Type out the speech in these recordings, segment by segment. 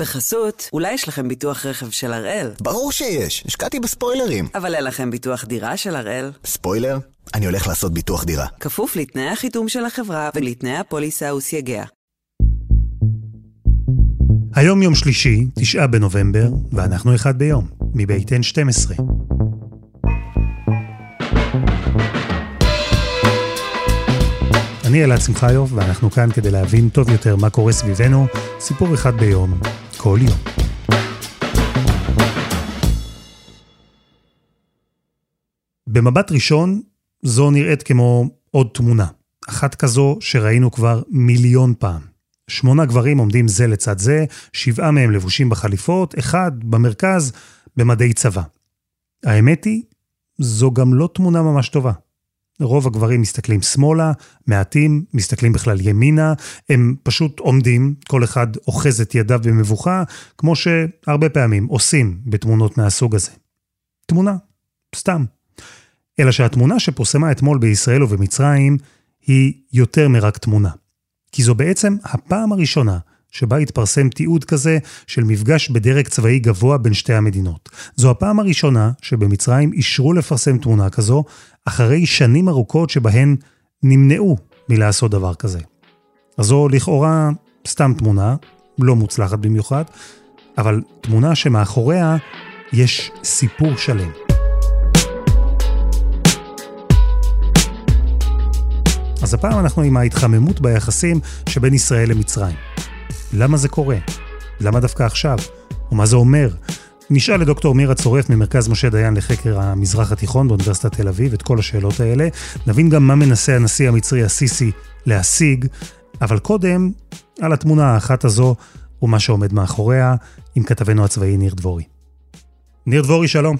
בחסות, אולי יש לכם ביטוח רכב של הראל. ברור שיש, השקעתי בספוילרים. אבל אין לכם ביטוח דירה של הראל. ספוילר? אני הולך לעשות ביטוח דירה. כפוף לתנאי החיתום של החברה ולתנאי הפוליסה וסייגיה. היום יום שלישי, תשעה בנובמבר, ואנחנו אחד ביום, מבית N12. אני אלעד שמחיוף, ואנחנו כאן כדי להבין טוב יותר מה קורה סביבנו, סיפור אחד ביום, כל יום. במבט ראשון, זו נראית כמו עוד תמונה. אחת כזו שראינו כבר מיליון פעם. שמונה גברים עומדים זה לצד זה, שבעה מהם לבושים בחליפות, אחד במרכז במדי צבא. האמת היא, זו גם לא תמונה ממש טובה. רוב הגברים מסתכלים שמאלה, מעטים מסתכלים בכלל ימינה, הם פשוט עומדים, כל אחד אוחז את ידיו במבוכה, כמו שהרבה פעמים עושים בתמונות מהסוג הזה. תמונה, סתם. אלא שהתמונה שפורסמה אתמול בישראל ובמצרים היא יותר מרק תמונה. כי זו בעצם הפעם הראשונה שבה התפרסם תיעוד כזה של מפגש בדרג צבאי גבוה בין שתי המדינות. זו הפעם הראשונה שבמצרים אישרו לפרסם תמונה כזו, אחרי שנים ארוכות שבהן נמנעו מלעשות דבר כזה. אז זו לכאורה סתם תמונה, לא מוצלחת במיוחד, אבל תמונה שמאחוריה יש סיפור שלם. אז הפעם אנחנו עם ההתחממות ביחסים שבין ישראל למצרים. למה זה קורה? למה דווקא עכשיו? ומה זה אומר? נשאל לדוקטור מירה צורף ממרכז משה דיין לחקר המזרח התיכון באוניברסיטת תל אביב את כל השאלות האלה. נבין גם מה מנסה הנשיא המצרי הסיסי להשיג, אבל קודם, על התמונה האחת הזו ומה שעומד מאחוריה, עם כתבנו הצבאי ניר דבורי. ניר דבורי, שלום.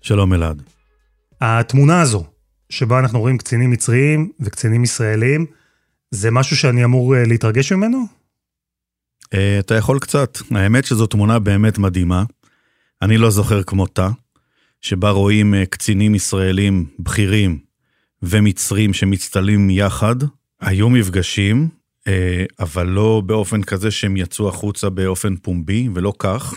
שלום אלעד. התמונה הזו, שבה אנחנו רואים קצינים מצריים וקצינים ישראלים, זה משהו שאני אמור אה, להתרגש ממנו? אה, אתה יכול קצת. האמת שזו תמונה באמת מדהימה. אני לא זוכר כמותה, שבה רואים אה, קצינים ישראלים בכירים ומצרים שמצטלמים יחד. היו מפגשים, אבל לא באופן כזה שהם יצאו החוצה באופן פומבי, ולא כך.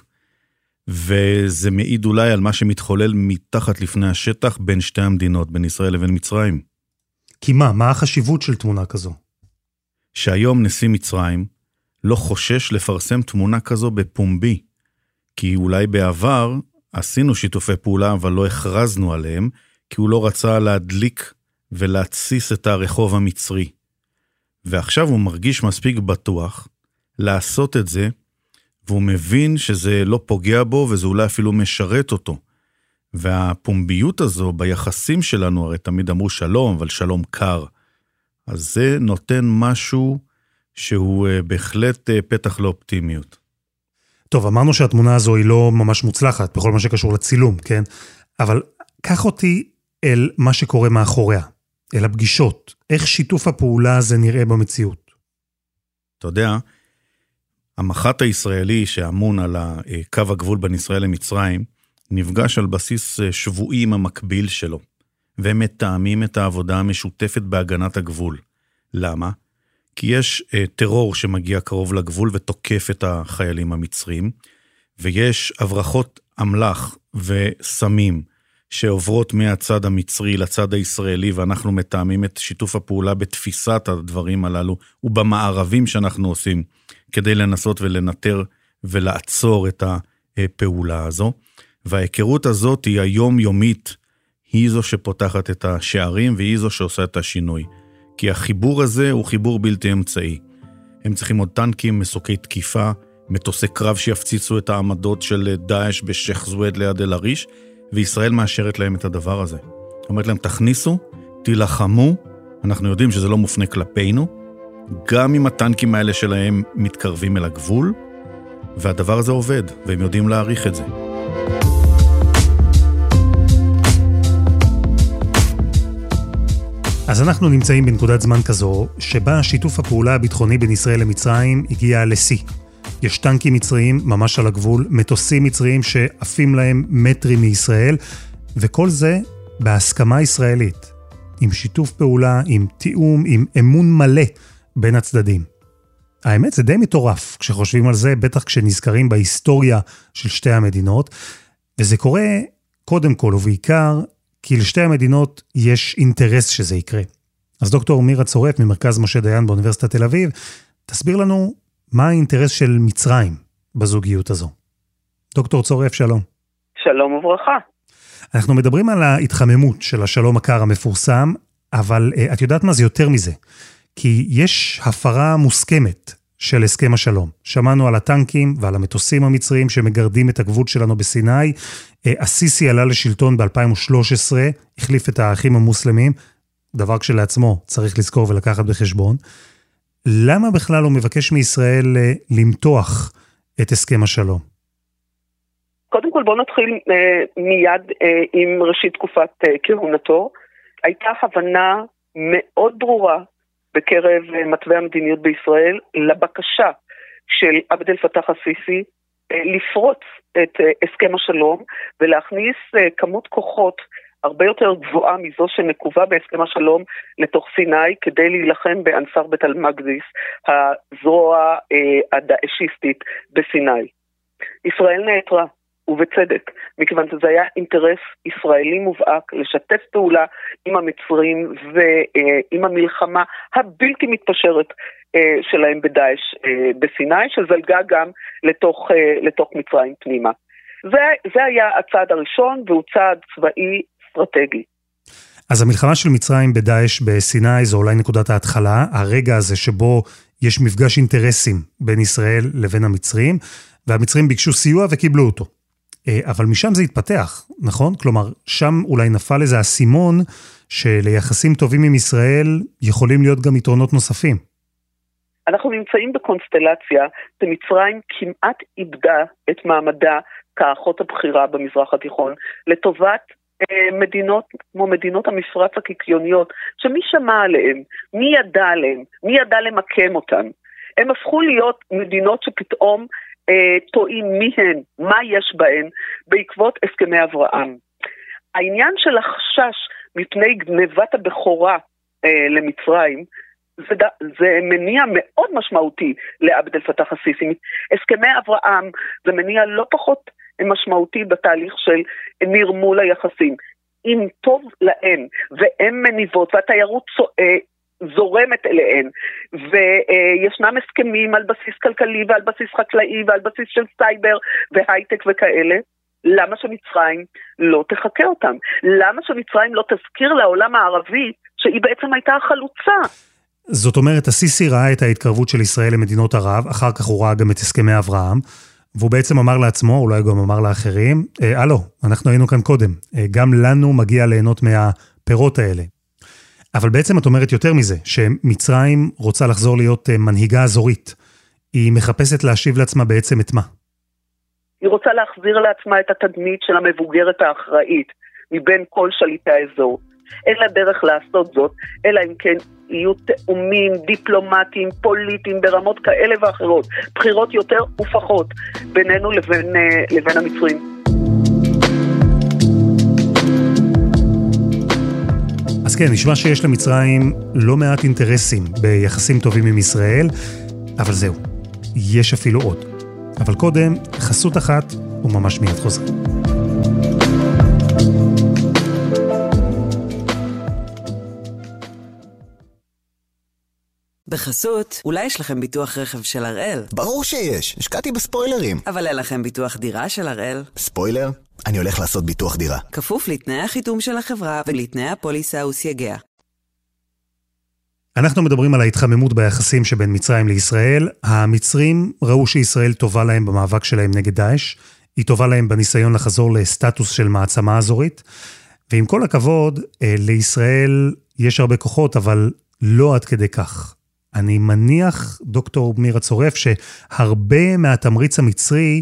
וזה מעיד אולי על מה שמתחולל מתחת לפני השטח בין שתי המדינות, בין ישראל לבין מצרים. כי מה, מה החשיבות של תמונה כזו? שהיום נשיא מצרים לא חושש לפרסם תמונה כזו בפומבי, כי אולי בעבר עשינו שיתופי פעולה, אבל לא הכרזנו עליהם, כי הוא לא רצה להדליק ולהתסיס את הרחוב המצרי. ועכשיו הוא מרגיש מספיק בטוח לעשות את זה והוא מבין שזה לא פוגע בו וזה אולי אפילו משרת אותו. והפומביות הזו ביחסים שלנו, הרי תמיד אמרו שלום, אבל שלום קר. אז זה נותן משהו שהוא אה, בהחלט אה, פתח לאופטימיות. טוב, אמרנו שהתמונה הזו היא לא ממש מוצלחת בכל מה שקשור לצילום, כן? אבל קח אותי אל מה שקורה מאחוריה, אל הפגישות. איך שיתוף הפעולה הזה נראה במציאות? אתה יודע, המח"ט הישראלי שאמון על קו הגבול בין ישראל למצרים, נפגש על בסיס אה, שבועי עם המקביל שלו, והם מתאמים את העבודה המשותפת בהגנת הגבול. למה? כי יש uh, טרור שמגיע קרוב לגבול ותוקף את החיילים המצרים, ויש הברחות אמל"ח וסמים שעוברות מהצד המצרי לצד הישראלי, ואנחנו מתאמים את שיתוף הפעולה בתפיסת הדברים הללו ובמערבים שאנחנו עושים. כדי לנסות ולנטר ולעצור את הפעולה הזו. וההיכרות הזאת היא היומיומית, היא זו שפותחת את השערים והיא זו שעושה את השינוי. כי החיבור הזה הוא חיבור בלתי אמצעי. הם צריכים עוד טנקים, מסוקי תקיפה, מטוסי קרב שיפציצו את העמדות של דאעש בשייח' זוויד ליד אל-עריש, וישראל מאשרת להם את הדבר הזה. אומרת להם, תכניסו, תילחמו, אנחנו יודעים שזה לא מופנה כלפינו, גם אם הטנקים האלה שלהם מתקרבים אל הגבול, והדבר הזה עובד, והם יודעים להעריך את זה. אז אנחנו נמצאים בנקודת זמן כזו, שבה שיתוף הפעולה הביטחוני בין ישראל למצרים הגיע לשיא. יש טנקים מצריים ממש על הגבול, מטוסים מצריים שעפים להם מטרים מישראל, וכל זה בהסכמה ישראלית. עם שיתוף פעולה, עם תיאום, עם אמון מלא בין הצדדים. האמת, זה די מטורף כשחושבים על זה, בטח כשנזכרים בהיסטוריה של שתי המדינות, וזה קורה קודם כל ובעיקר כי לשתי המדינות יש אינטרס שזה יקרה. אז דוקטור מירה צורף ממרכז משה דיין באוניברסיטת תל אביב, תסביר לנו מה האינטרס של מצרים בזוגיות הזו. דוקטור צורף, שלום. שלום וברכה. אנחנו מדברים על ההתחממות של השלום הקר המפורסם, אבל uh, את יודעת מה זה יותר מזה. כי יש הפרה מוסכמת של הסכם השלום. שמענו על הטנקים ועל המטוסים המצריים שמגרדים את הגבול שלנו בסיני. א-סיסי עלה לשלטון ב-2013, החליף את האחים המוסלמים, דבר כשלעצמו צריך לזכור ולקחת בחשבון. למה בכלל הוא מבקש מישראל אה, למתוח את הסכם השלום? קודם כל בואו נתחיל אה, מיד אה, עם ראשית תקופת אה, כהונתו. הייתה הבנה מאוד ברורה בקרב אה, מתווי המדיניות בישראל לבקשה של עבד אל פתאח א-סיסי אה, לפרוץ את אה, הסכם השלום ולהכניס כמות כוחות הרבה יותר גבוהה מזו שנקובה בהסכם השלום לתוך סיני כדי להילחם באנסר בית אל-מקדיס, הזרוע הדאעשיסטית בסיני. ישראל נעתרה. ובצדק, מכיוון שזה היה אינטרס ישראלי מובהק לשתף פעולה עם המצרים ועם המלחמה הבלתי מתפשרת אה, שלהם בדאעש אה, בסיני, שזלגה גם לתוך, אה, לתוך מצרים פנימה. זה, זה היה הצעד הראשון והוא צעד צבאי אסטרטגי. אז המלחמה של מצרים בדאעש בסיני זו אולי נקודת ההתחלה, הרגע הזה שבו יש מפגש אינטרסים בין ישראל לבין המצרים, והמצרים ביקשו סיוע וקיבלו אותו. אה, אבל משם זה התפתח, נכון? כלומר, שם אולי נפל איזה אסימון שליחסים טובים עם ישראל יכולים להיות גם יתרונות נוספים. אנחנו נמצאים בקונסטלציה שמצרים כמעט איבדה את מעמדה כאחות הבכירה במזרח התיכון לטובת אה, מדינות כמו מדינות המפרץ הקיקיוניות, שמי שמע עליהן? מי ידע עליהן? מי ידע למקם אותן? הם הפכו להיות מדינות שפתאום טועים מי הן, מה יש בהן, בעקבות הסכמי אברהם. העניין של החשש מפני גנבת הבכורה אה, למצרים, זה, זה מניע מאוד משמעותי לעבד אל פתח א-סיסי. הסכמי אברהם זה מניע לא פחות משמעותי בתהליך של נרמול היחסים. אם טוב להן והן מניבות והתיירות אה, זורמת אליהן, וישנם הסכמים על בסיס כלכלי ועל בסיס חקלאי ועל בסיס של סייבר והייטק וכאלה, למה שמצרים לא תחקה אותם? למה שמצרים לא תזכיר לעולם הערבי שהיא בעצם הייתה החלוצה? זאת אומרת, הסיסי ראה את ההתקרבות של ישראל למדינות ערב, אחר כך הוא ראה גם את הסכמי אברהם, והוא בעצם אמר לעצמו, אולי גם אמר לאחרים, אה, הלו, אנחנו היינו כאן קודם, אה, גם לנו מגיע ליהנות מהפירות האלה. אבל בעצם את אומרת יותר מזה, שמצרים רוצה לחזור להיות אה, מנהיגה אזורית. היא מחפשת להשיב לעצמה בעצם את מה? היא רוצה להחזיר לעצמה את התדמית של המבוגרת האחראית מבין כל שליטי האזור. אין לה דרך לעשות זאת, אלא אם כן יהיו תאומים דיפלומטיים, פוליטיים, ברמות כאלה ואחרות, בחירות יותר ופחות בינינו לבין, אה, לבין המצרים. אז כן, נשמע שיש למצרים לא מעט אינטרסים ביחסים טובים עם ישראל, אבל זהו, יש אפילו עוד. אבל קודם, חסות אחת, וממש מיד חוזר. בחסות, אולי יש לכם ביטוח רכב של הראל? ברור שיש, השקעתי בספוילרים. אבל אין לכם ביטוח דירה של הראל? ספוילר? אני הולך לעשות ביטוח דירה. כפוף לתנאי החיתום של החברה ולתנאי הפוליסה וסייגיה. אנחנו מדברים על ההתחממות ביחסים שבין מצרים לישראל. המצרים ראו שישראל טובה להם במאבק שלהם נגד דאעש, היא טובה להם בניסיון לחזור לסטטוס של מעצמה אזורית, ועם כל הכבוד, אה, לישראל יש הרבה כוחות, אבל לא עד כדי כך. אני מניח, דוקטור מירה צורף, שהרבה מהתמריץ המצרי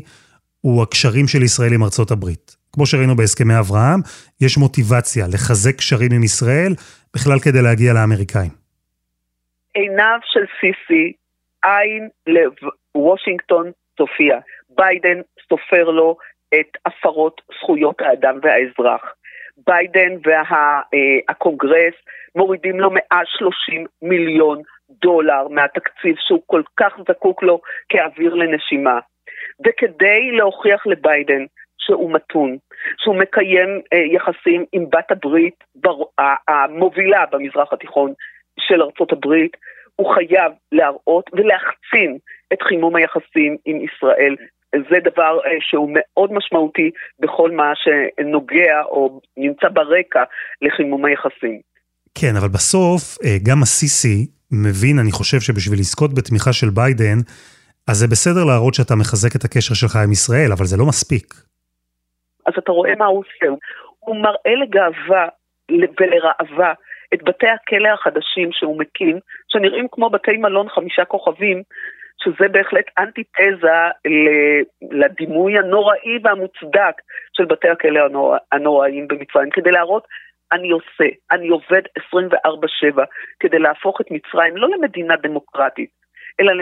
הוא הקשרים של ישראל עם ארצות הברית. כמו שראינו בהסכמי אברהם, יש מוטיבציה לחזק קשרים עם ישראל, בכלל כדי להגיע לאמריקאים. עיניו של סיסי, עין לוושינגטון תופיע. ביידן סופר לו את הפרות זכויות האדם והאזרח. ביידן והקונגרס וה, מורידים לו 130 מיליון דולר מהתקציב שהוא כל כך זקוק לו כאוויר לנשימה. וכדי להוכיח לביידן שהוא מתון, שהוא מקיים אה, יחסים עם בת הברית בר, המובילה במזרח התיכון של ארצות הברית, הוא חייב להראות ולהחצין את חימום היחסים עם ישראל. זה דבר אה, שהוא מאוד משמעותי בכל מה שנוגע או נמצא ברקע לחימום היחסים. כן, אבל בסוף אה, גם הסיסי מבין, אני חושב שבשביל לזכות בתמיכה של ביידן, אז זה בסדר להראות שאתה מחזק את הקשר שלך עם ישראל, אבל זה לא מספיק. אז אתה רואה מה הוא עושה. הוא מראה לגאווה ולראווה את בתי הכלא החדשים שהוא מקים, שנראים כמו בתי מלון חמישה כוכבים, שזה בהחלט אנטיתזה לדימוי הנוראי והמוצדק של בתי הכלא הנורא, הנוראיים במצרים, כדי להראות אני עושה, אני עובד 24/7 כדי להפוך את מצרים לא למדינה דמוקרטית, אלא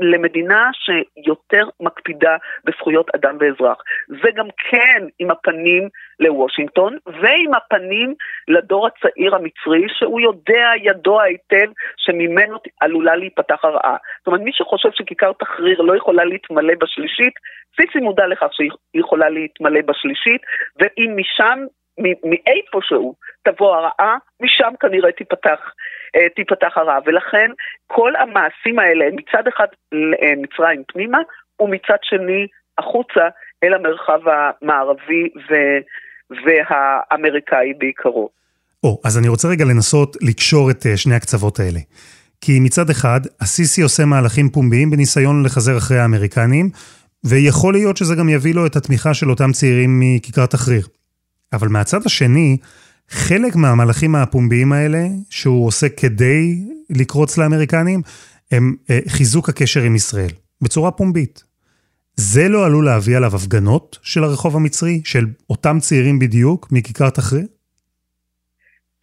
למדינה שיותר מקפידה בזכויות אדם ואזרח. זה גם כן עם הפנים לוושינגטון ועם הפנים לדור הצעיר המצרי, שהוא יודע, ידוע היטב, שממנו עלולה להיפתח הרעה. זאת אומרת, מי שחושב שכיכר תחריר לא יכולה להתמלא בשלישית, סיסי מודע לכך שהיא יכולה להתמלא בשלישית, ואם משם מאיפשהו תבוא הרעה, משם כנראה תיפתח, אה, תיפתח הרעה. ולכן כל המעשים האלה, מצד אחד אה, מצרים פנימה, ומצד שני החוצה אל המרחב המערבי ו, והאמריקאי בעיקרו. או, אז אני רוצה רגע לנסות לקשור את אה, שני הקצוות האלה. כי מצד אחד, הסיסי עושה מהלכים פומביים בניסיון לחזר אחרי האמריקנים, ויכול להיות שזה גם יביא לו את התמיכה של אותם צעירים מכיכר תחריר. אבל מהצד השני, חלק מהמהלכים הפומביים האלה, שהוא עושה כדי לקרוץ לאמריקנים, הם אה, חיזוק הקשר עם ישראל, בצורה פומבית. זה לא עלול להביא עליו הפגנות של הרחוב המצרי, של אותם צעירים בדיוק, מכיכר תחריר?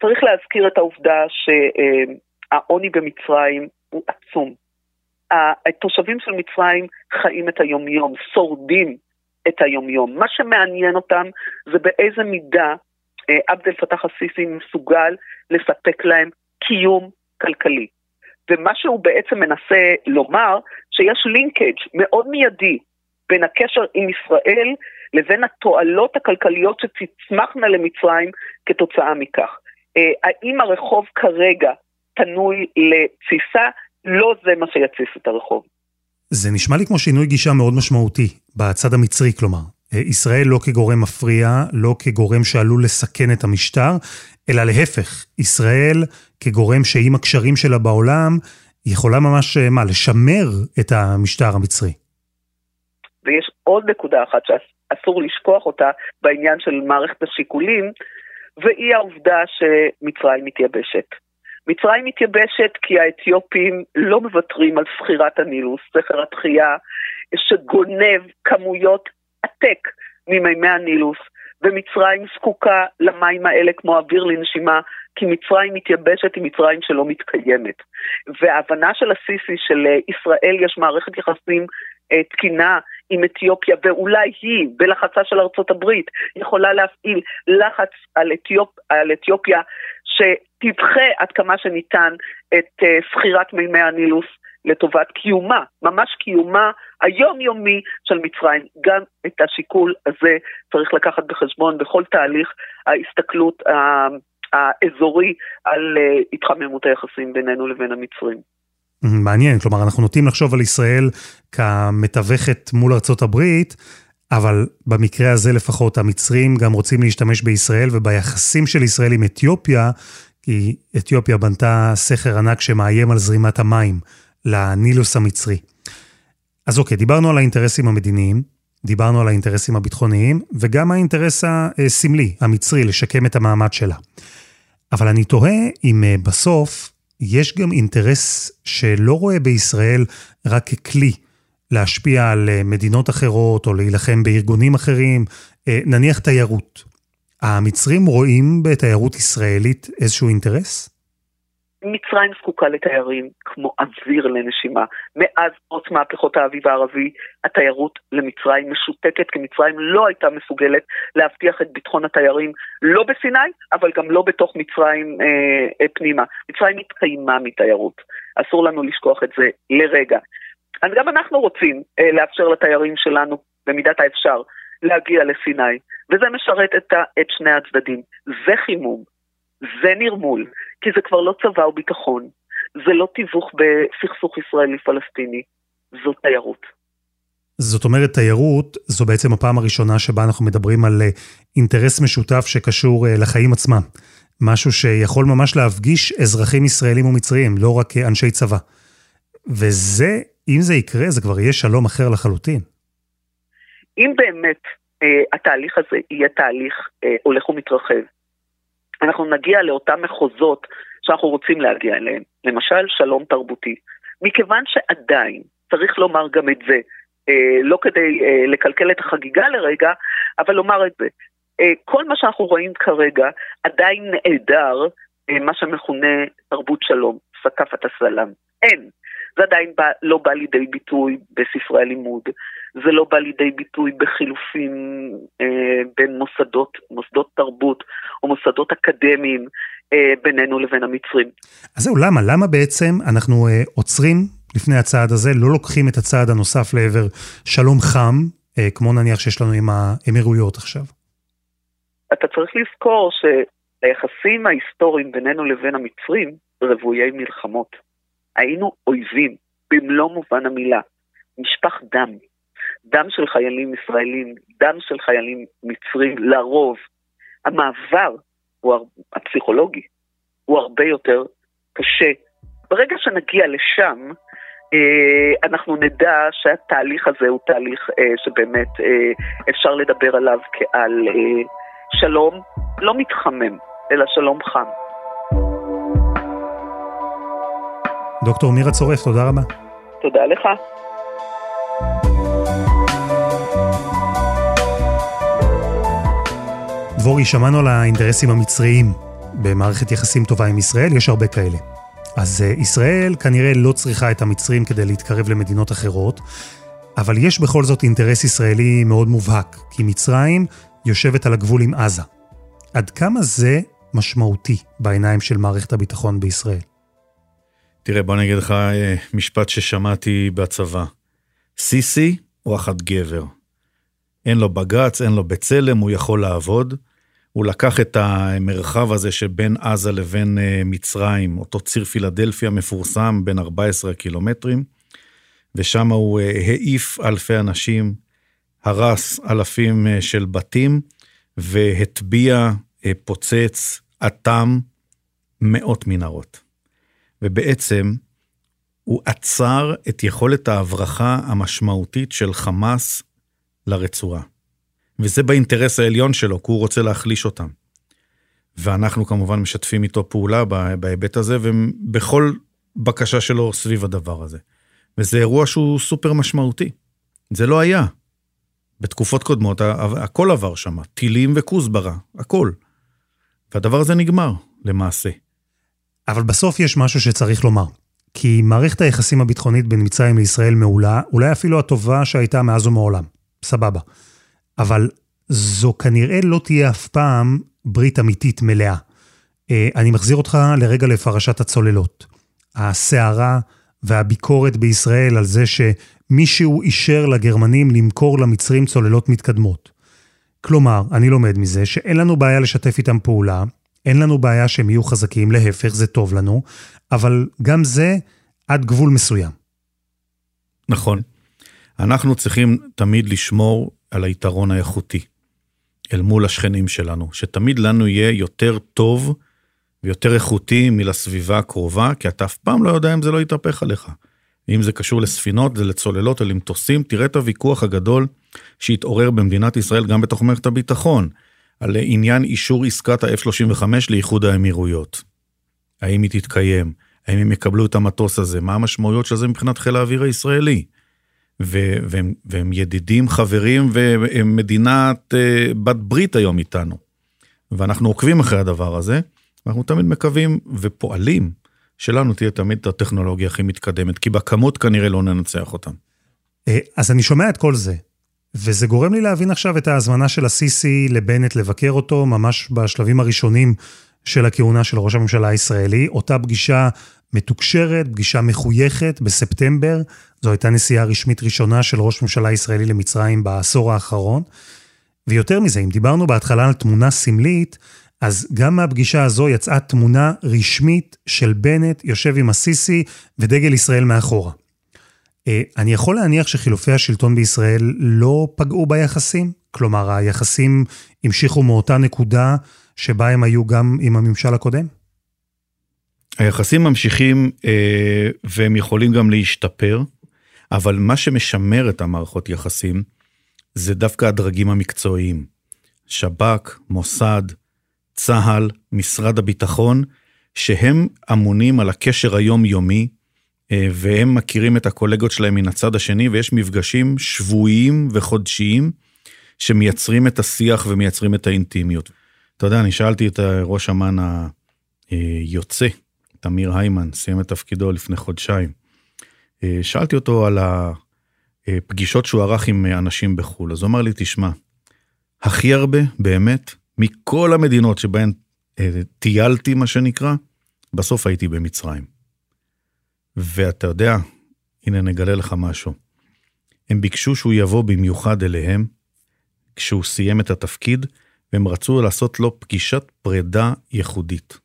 צריך להזכיר את העובדה שהעוני במצרים הוא עצום. התושבים של מצרים חיים את היומיום, שורדים את היומיום. מה שמעניין אותם זה באיזה מידה אה, עבד אל פתח א-סיסי מסוגל לספק להם קיום כלכלי. ומה שהוא בעצם מנסה לומר, שיש לינקג' מאוד מיידי בין הקשר עם ישראל לבין התועלות הכלכליות שתצמחנה למצרים כתוצאה מכך. אה, האם הרחוב כרגע פנוי לתסיסה? לא זה מה שיתסיס את הרחוב. זה נשמע לי כמו שינוי גישה מאוד משמעותי, בצד המצרי כלומר. אה, ישראל לא כגורם מפריע, לא כגורם שעלול לסכן את המשטר, אלא להפך, ישראל כגורם שעם הקשרים שלה בעולם, יכולה ממש, אה, מה, לשמר את המשטר המצרי. ויש עוד נקודה אחת שאסור לשכוח אותה בעניין של מערכת השיקולים, והיא העובדה שמצרים מתייבשת. מצרים מתייבשת כי האתיופים לא מוותרים על סחירת הנילוס, זכר התחייה, שגונב כמויות עתק ממימי הנילוס, ומצרים זקוקה למים האלה כמו אוויר לנשימה, כי מצרים מתייבשת היא מצרים שלא מתקיימת. וההבנה של הסיסי של אה, יש מערכת יחסים אה, תקינה עם אתיופיה, ואולי היא, בלחצה של ארצות הברית, יכולה להפעיל לחץ על, אתיופ, על אתיופיה, שתדחה עד כמה שניתן את אה, סחירת מימי הנילוס לטובת קיומה, ממש קיומה היומיומי של מצרים. גם את השיקול הזה צריך לקחת בחשבון בכל תהליך ההסתכלות האזורי על אה, התחממות היחסים בינינו לבין המצרים. מעניין, כלומר אנחנו נוטים לחשוב על ישראל כמתווכת מול ארצות הברית, אבל במקרה הזה לפחות המצרים גם רוצים להשתמש בישראל וביחסים של ישראל עם אתיופיה, כי אתיופיה בנתה סכר ענק שמאיים על זרימת המים לנילוס המצרי. אז אוקיי, דיברנו על האינטרסים המדיניים, דיברנו על האינטרסים הביטחוניים, וגם האינטרס הסמלי, המצרי, לשקם את המעמד שלה. אבל אני תוהה אם אה, בסוף יש גם אינטרס שלא רואה בישראל רק ככלי להשפיע על אה, מדינות אחרות או להילחם בארגונים אחרים, אה, נניח תיירות. המצרים רואים בתיירות ישראלית איזשהו אינטרס? מצרים זקוקה לתיירים כמו אוויר לנשימה. מאז פרוץ מהפכות האביב הערבי, התיירות למצרים משותקת, כי מצרים לא הייתה מסוגלת להבטיח את ביטחון התיירים, לא בסיני, אבל גם לא בתוך מצרים אה, אה, פנימה. מצרים התקיימה מתיירות. אסור לנו לשכוח את זה לרגע. אז גם אנחנו רוצים אה, לאפשר לתיירים שלנו, במידת האפשר, להגיע לסיני, וזה משרת את, ה, את שני הצדדים. זה חימום, זה נרמול, כי זה כבר לא צבא או ביטחון, זה לא תיווך בסכסוך ישראלי-פלסטיני, זו תיירות. זאת אומרת, תיירות זו בעצם הפעם הראשונה שבה אנחנו מדברים על אה, אינטרס משותף שקשור אה, לחיים עצמם. משהו שיכול ממש להפגיש אזרחים ישראלים ומצריים, לא רק אה, אנשי צבא. וזה, אם זה יקרה, זה כבר יהיה שלום אחר לחלוטין. אם באמת אה, התהליך הזה יהיה תהליך אה, הולך ומתרחב, אנחנו נגיע לאותם מחוזות שאנחנו רוצים להגיע אליהם, למשל שלום תרבותי. מכיוון שעדיין, צריך לומר גם את זה, אה, לא כדי אה, לקלקל את החגיגה לרגע, אבל לומר את זה. אה, כל מה שאנחנו רואים כרגע עדיין נעדר אה, מה שמכונה תרבות שלום, סקפת הסלאם. אין. זה עדיין בא, לא בא לידי ביטוי בספרי הלימוד, זה לא בא לידי ביטוי בחילופים אה, בין מוסדות, מוסדות תרבות או מוסדות אקדמיים אה, בינינו לבין המצרים. אז זהו, למה? למה בעצם אנחנו אה, עוצרים לפני הצעד הזה, לא לוקחים את הצעד הנוסף לעבר שלום חם, אה, כמו נניח שיש לנו עם האמירויות עכשיו? אתה צריך לזכור שהיחסים ההיסטוריים בינינו לבין המצרים רוויי מלחמות. היינו אויבים, במלוא מובן המילה. משפח דם. דם של חיילים ישראלים, דם של חיילים מצרים, לרוב. המעבר הוא הפסיכולוגי הוא הרבה יותר קשה. ברגע שנגיע לשם, אה, אנחנו נדע שהתהליך הזה הוא תהליך אה, שבאמת אה, אפשר לדבר עליו כעל שלום לא מתחמם, אלא שלום חם. דוקטור מירה צורף, תודה רבה. תודה לך. דבורי, שמענו על האינטרסים המצריים במערכת יחסים טובה עם ישראל, יש הרבה כאלה. אז uh, ישראל כנראה לא צריכה את המצרים כדי להתקרב למדינות אחרות, אבל יש בכל זאת אינטרס ישראלי מאוד מובהק, כי מצרים יושבת על הגבול עם עזה. עד כמה זה משמעותי בעיניים של מערכת הביטחון בישראל? תראה, בוא אני אגיד לך אה, משפט ששמעתי בצבא. סיסי הוא אחת גבר. אין לו בג"ץ, אין לו בצלם, הוא יכול לעבוד. הוא לקח את המרחב הזה שבין עזה לבין אה, מצרים, אותו ציר פילדלפיה מפורסם בין 14 קילומטרים, ושם הוא אה, העיף אלפי אנשים, הרס אלפים של בתים, והטביע, פוצץ, אטם מאות מנהרות. ובעצם הוא עצר את יכולת ההברחה המשמעותית של חמאס לרצועה. וזה באינטרס העליון שלו, כי הוא רוצה להחליש אותם. ואנחנו כמובן משתפים איתו פעולה בהיבט הזה, ובכל בקשה שלו סביב הדבר הזה. וזה אירוע שהוא סופר משמעותי. זה לא היה. בתקופות קודמות הכל עבר שם, טילים וכוסברה, הכל. והדבר הזה נגמר, למעשה. אבל בסוף יש משהו שצריך לומר. כי מערכת היחסים הביטחונית בין מצרים לישראל מעולה, אולי אפילו הטובה שהייתה מאז ומעולם. סבבה. אבל זו כנראה לא תהיה אף פעם ברית אמיתית מלאה. אה, אני מחזיר אותך לרגע לפרשת הצוללות. הסערה והביקורת בישראל על זה שמישהו אישר לגרמנים למכור למצרים צוללות מתקדמות. כלומר, אני לומד מזה שאין לנו בעיה לשתף איתם פעולה, אין לנו בעיה שהם יהיו חזקים, להפך, זה טוב לנו, אבל גם זה עד גבול מסוים. נכון. אנחנו צריכים תמיד לשמור על היתרון האיכותי אל מול השכנים שלנו, שתמיד לנו יהיה יותר טוב ויותר איכותי מלסביבה הקרובה, כי אתה אף פעם לא יודע אם זה לא יתהפך עליך. אם זה קשור לספינות ולצוללות ולמטוסים, תראה את הוויכוח הגדול שהתעורר במדינת ישראל גם בתוך מערכת הביטחון. על עניין אישור עסקת ה-F-35 לאיחוד האמירויות. האם היא תתקיים? האם הם יקבלו את המטוס הזה? מה המשמעויות של זה מבחינת חיל האוויר הישראלי? ו- והם, והם ידידים, חברים, והם מדינת uh, בת ברית היום איתנו. ואנחנו עוקבים אחרי הדבר הזה, ואנחנו תמיד מקווים ופועלים שלנו תהיה תמיד את הטכנולוגיה הכי מתקדמת, כי בכמות כנראה לא ננצח אותם. אה, אז אני שומע את כל זה, וזה גורם לי להבין עכשיו את ההזמנה של הסיסי לבנט לבקר אותו ממש בשלבים הראשונים של הכהונה של ראש הממשלה הישראלי. אותה פגישה מתוקשרת, פגישה מחויכת בספטמבר. זו הייתה נסיעה רשמית ראשונה של ראש ממשלה ישראלי למצרים בעשור האחרון. ויותר מזה, אם דיברנו בהתחלה על תמונה סמלית, אז גם מהפגישה הזו יצאה תמונה רשמית של בנט יושב עם הסיסי ודגל ישראל מאחורה. אה, אני יכול להניח שחילופי השלטון בישראל לא פגעו ביחסים? כלומר, היחסים המשיכו מאותה נקודה שבה הם היו גם עם הממשל הקודם? היחסים ממשיכים אה, והם יכולים גם להשתפר, אבל מה שמשמר את המערכות יחסים זה דווקא הדרגים המקצועיים. שב"כ, מוסד, צה"ל, משרד הביטחון, שהם אמונים על הקשר היומיומי, אה, והם מכירים את הקולגות שלהם מן הצד השני, ויש מפגשים שבועיים וחודשיים שמייצרים את השיח ומייצרים את האינטימיות. אתה יודע, אני שאלתי את ראש אמ"ן היוצא, תמיר היימן, סיים את תפקידו לפני חודשיים. אה, שאלתי אותו על הפגישות שהוא ערך עם אנשים בחו"ל, אז הוא אמר לי, תשמע, הכי הרבה, באמת, מכל המדינות שבהן אה, טיילתי, מה שנקרא, בסוף הייתי במצרים. ואתה יודע, הנה נגלה לך משהו. הם ביקשו שהוא יבוא במיוחד אליהם, כשהוא סיים את התפקיד, והם רצו לעשות לו פגישת פרידה ייחודית.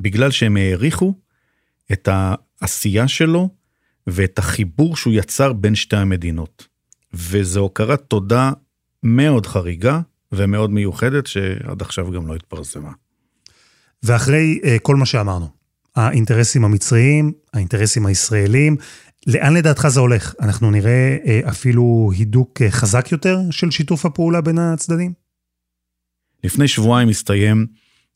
בגלל שהם העריכו את העשייה שלו ואת החיבור שהוא יצר בין שתי המדינות. וזו הוקרת תודה מאוד חריגה ומאוד מיוחדת, שעד עכשיו גם לא התפרסמה. ואחרי uh, כל מה שאמרנו, האינטרסים המצריים, האינטרסים הישראלים, לאן לדעתך זה הולך? אנחנו נראה uh, אפילו הידוק uh, חזק יותר של שיתוף הפעולה בין הצדדים? לפני שבועיים הסתיים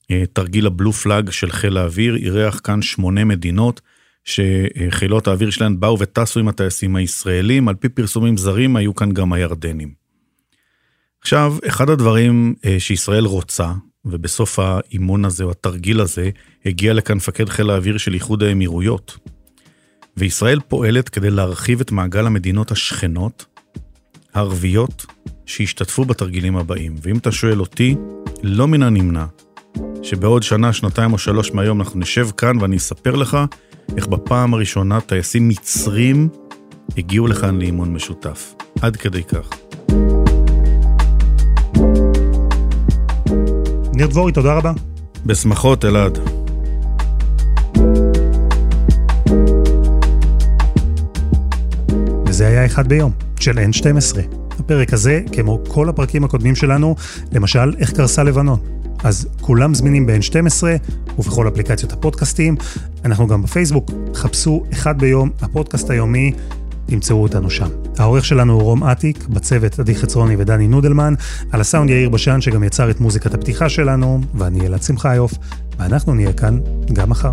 uh, תרגיל הבלו פלאג של חיל האוויר, אירח כאן שמונה מדינות, שחילות האוויר שלהן באו וטסו עם הטייסים הישראלים, על פי פרסומים זרים היו כאן גם הירדנים. עכשיו, אחד הדברים אה, שישראל רוצה, ובסוף האימון הזה או התרגיל הזה, הגיע לכאן מפקד חיל האוויר של איחוד האמירויות. וישראל פועלת כדי להרחיב את מעגל המדינות השכנות, הערביות, שהשתתפו בתרגילים הבאים. ואם אתה שואל אותי, לא מן הנמנע שבעוד שנה, שנתיים או שלוש מהיום אנחנו נשב כאן ואני אספר לך איך בפעם הראשונה טייסים מצרים הגיעו לכאן לאימון משותף. עד כדי כך. ניר דבורי, תודה רבה. בשמחות, אלעד. וזה היה אחד ביום, של N12. הפרק הזה, כמו כל הפרקים הקודמים שלנו, למשל, איך קרסה לבנון. אז כולם זמינים ב-N12 ובכל אפליקציות הפודקאסטים. אנחנו גם בפייסבוק, חפשו אחד ביום, הפודקאסט היומי, תמצאו אותנו שם. העורך שלנו הוא רום אטיק, בצוות עדי חצרוני ודני נודלמן, על הסאונד יאיר בשן שגם יצר את מוזיקת הפתיחה שלנו, ואני אלעד שמחיוף, ואנחנו נהיה כאן גם מחר.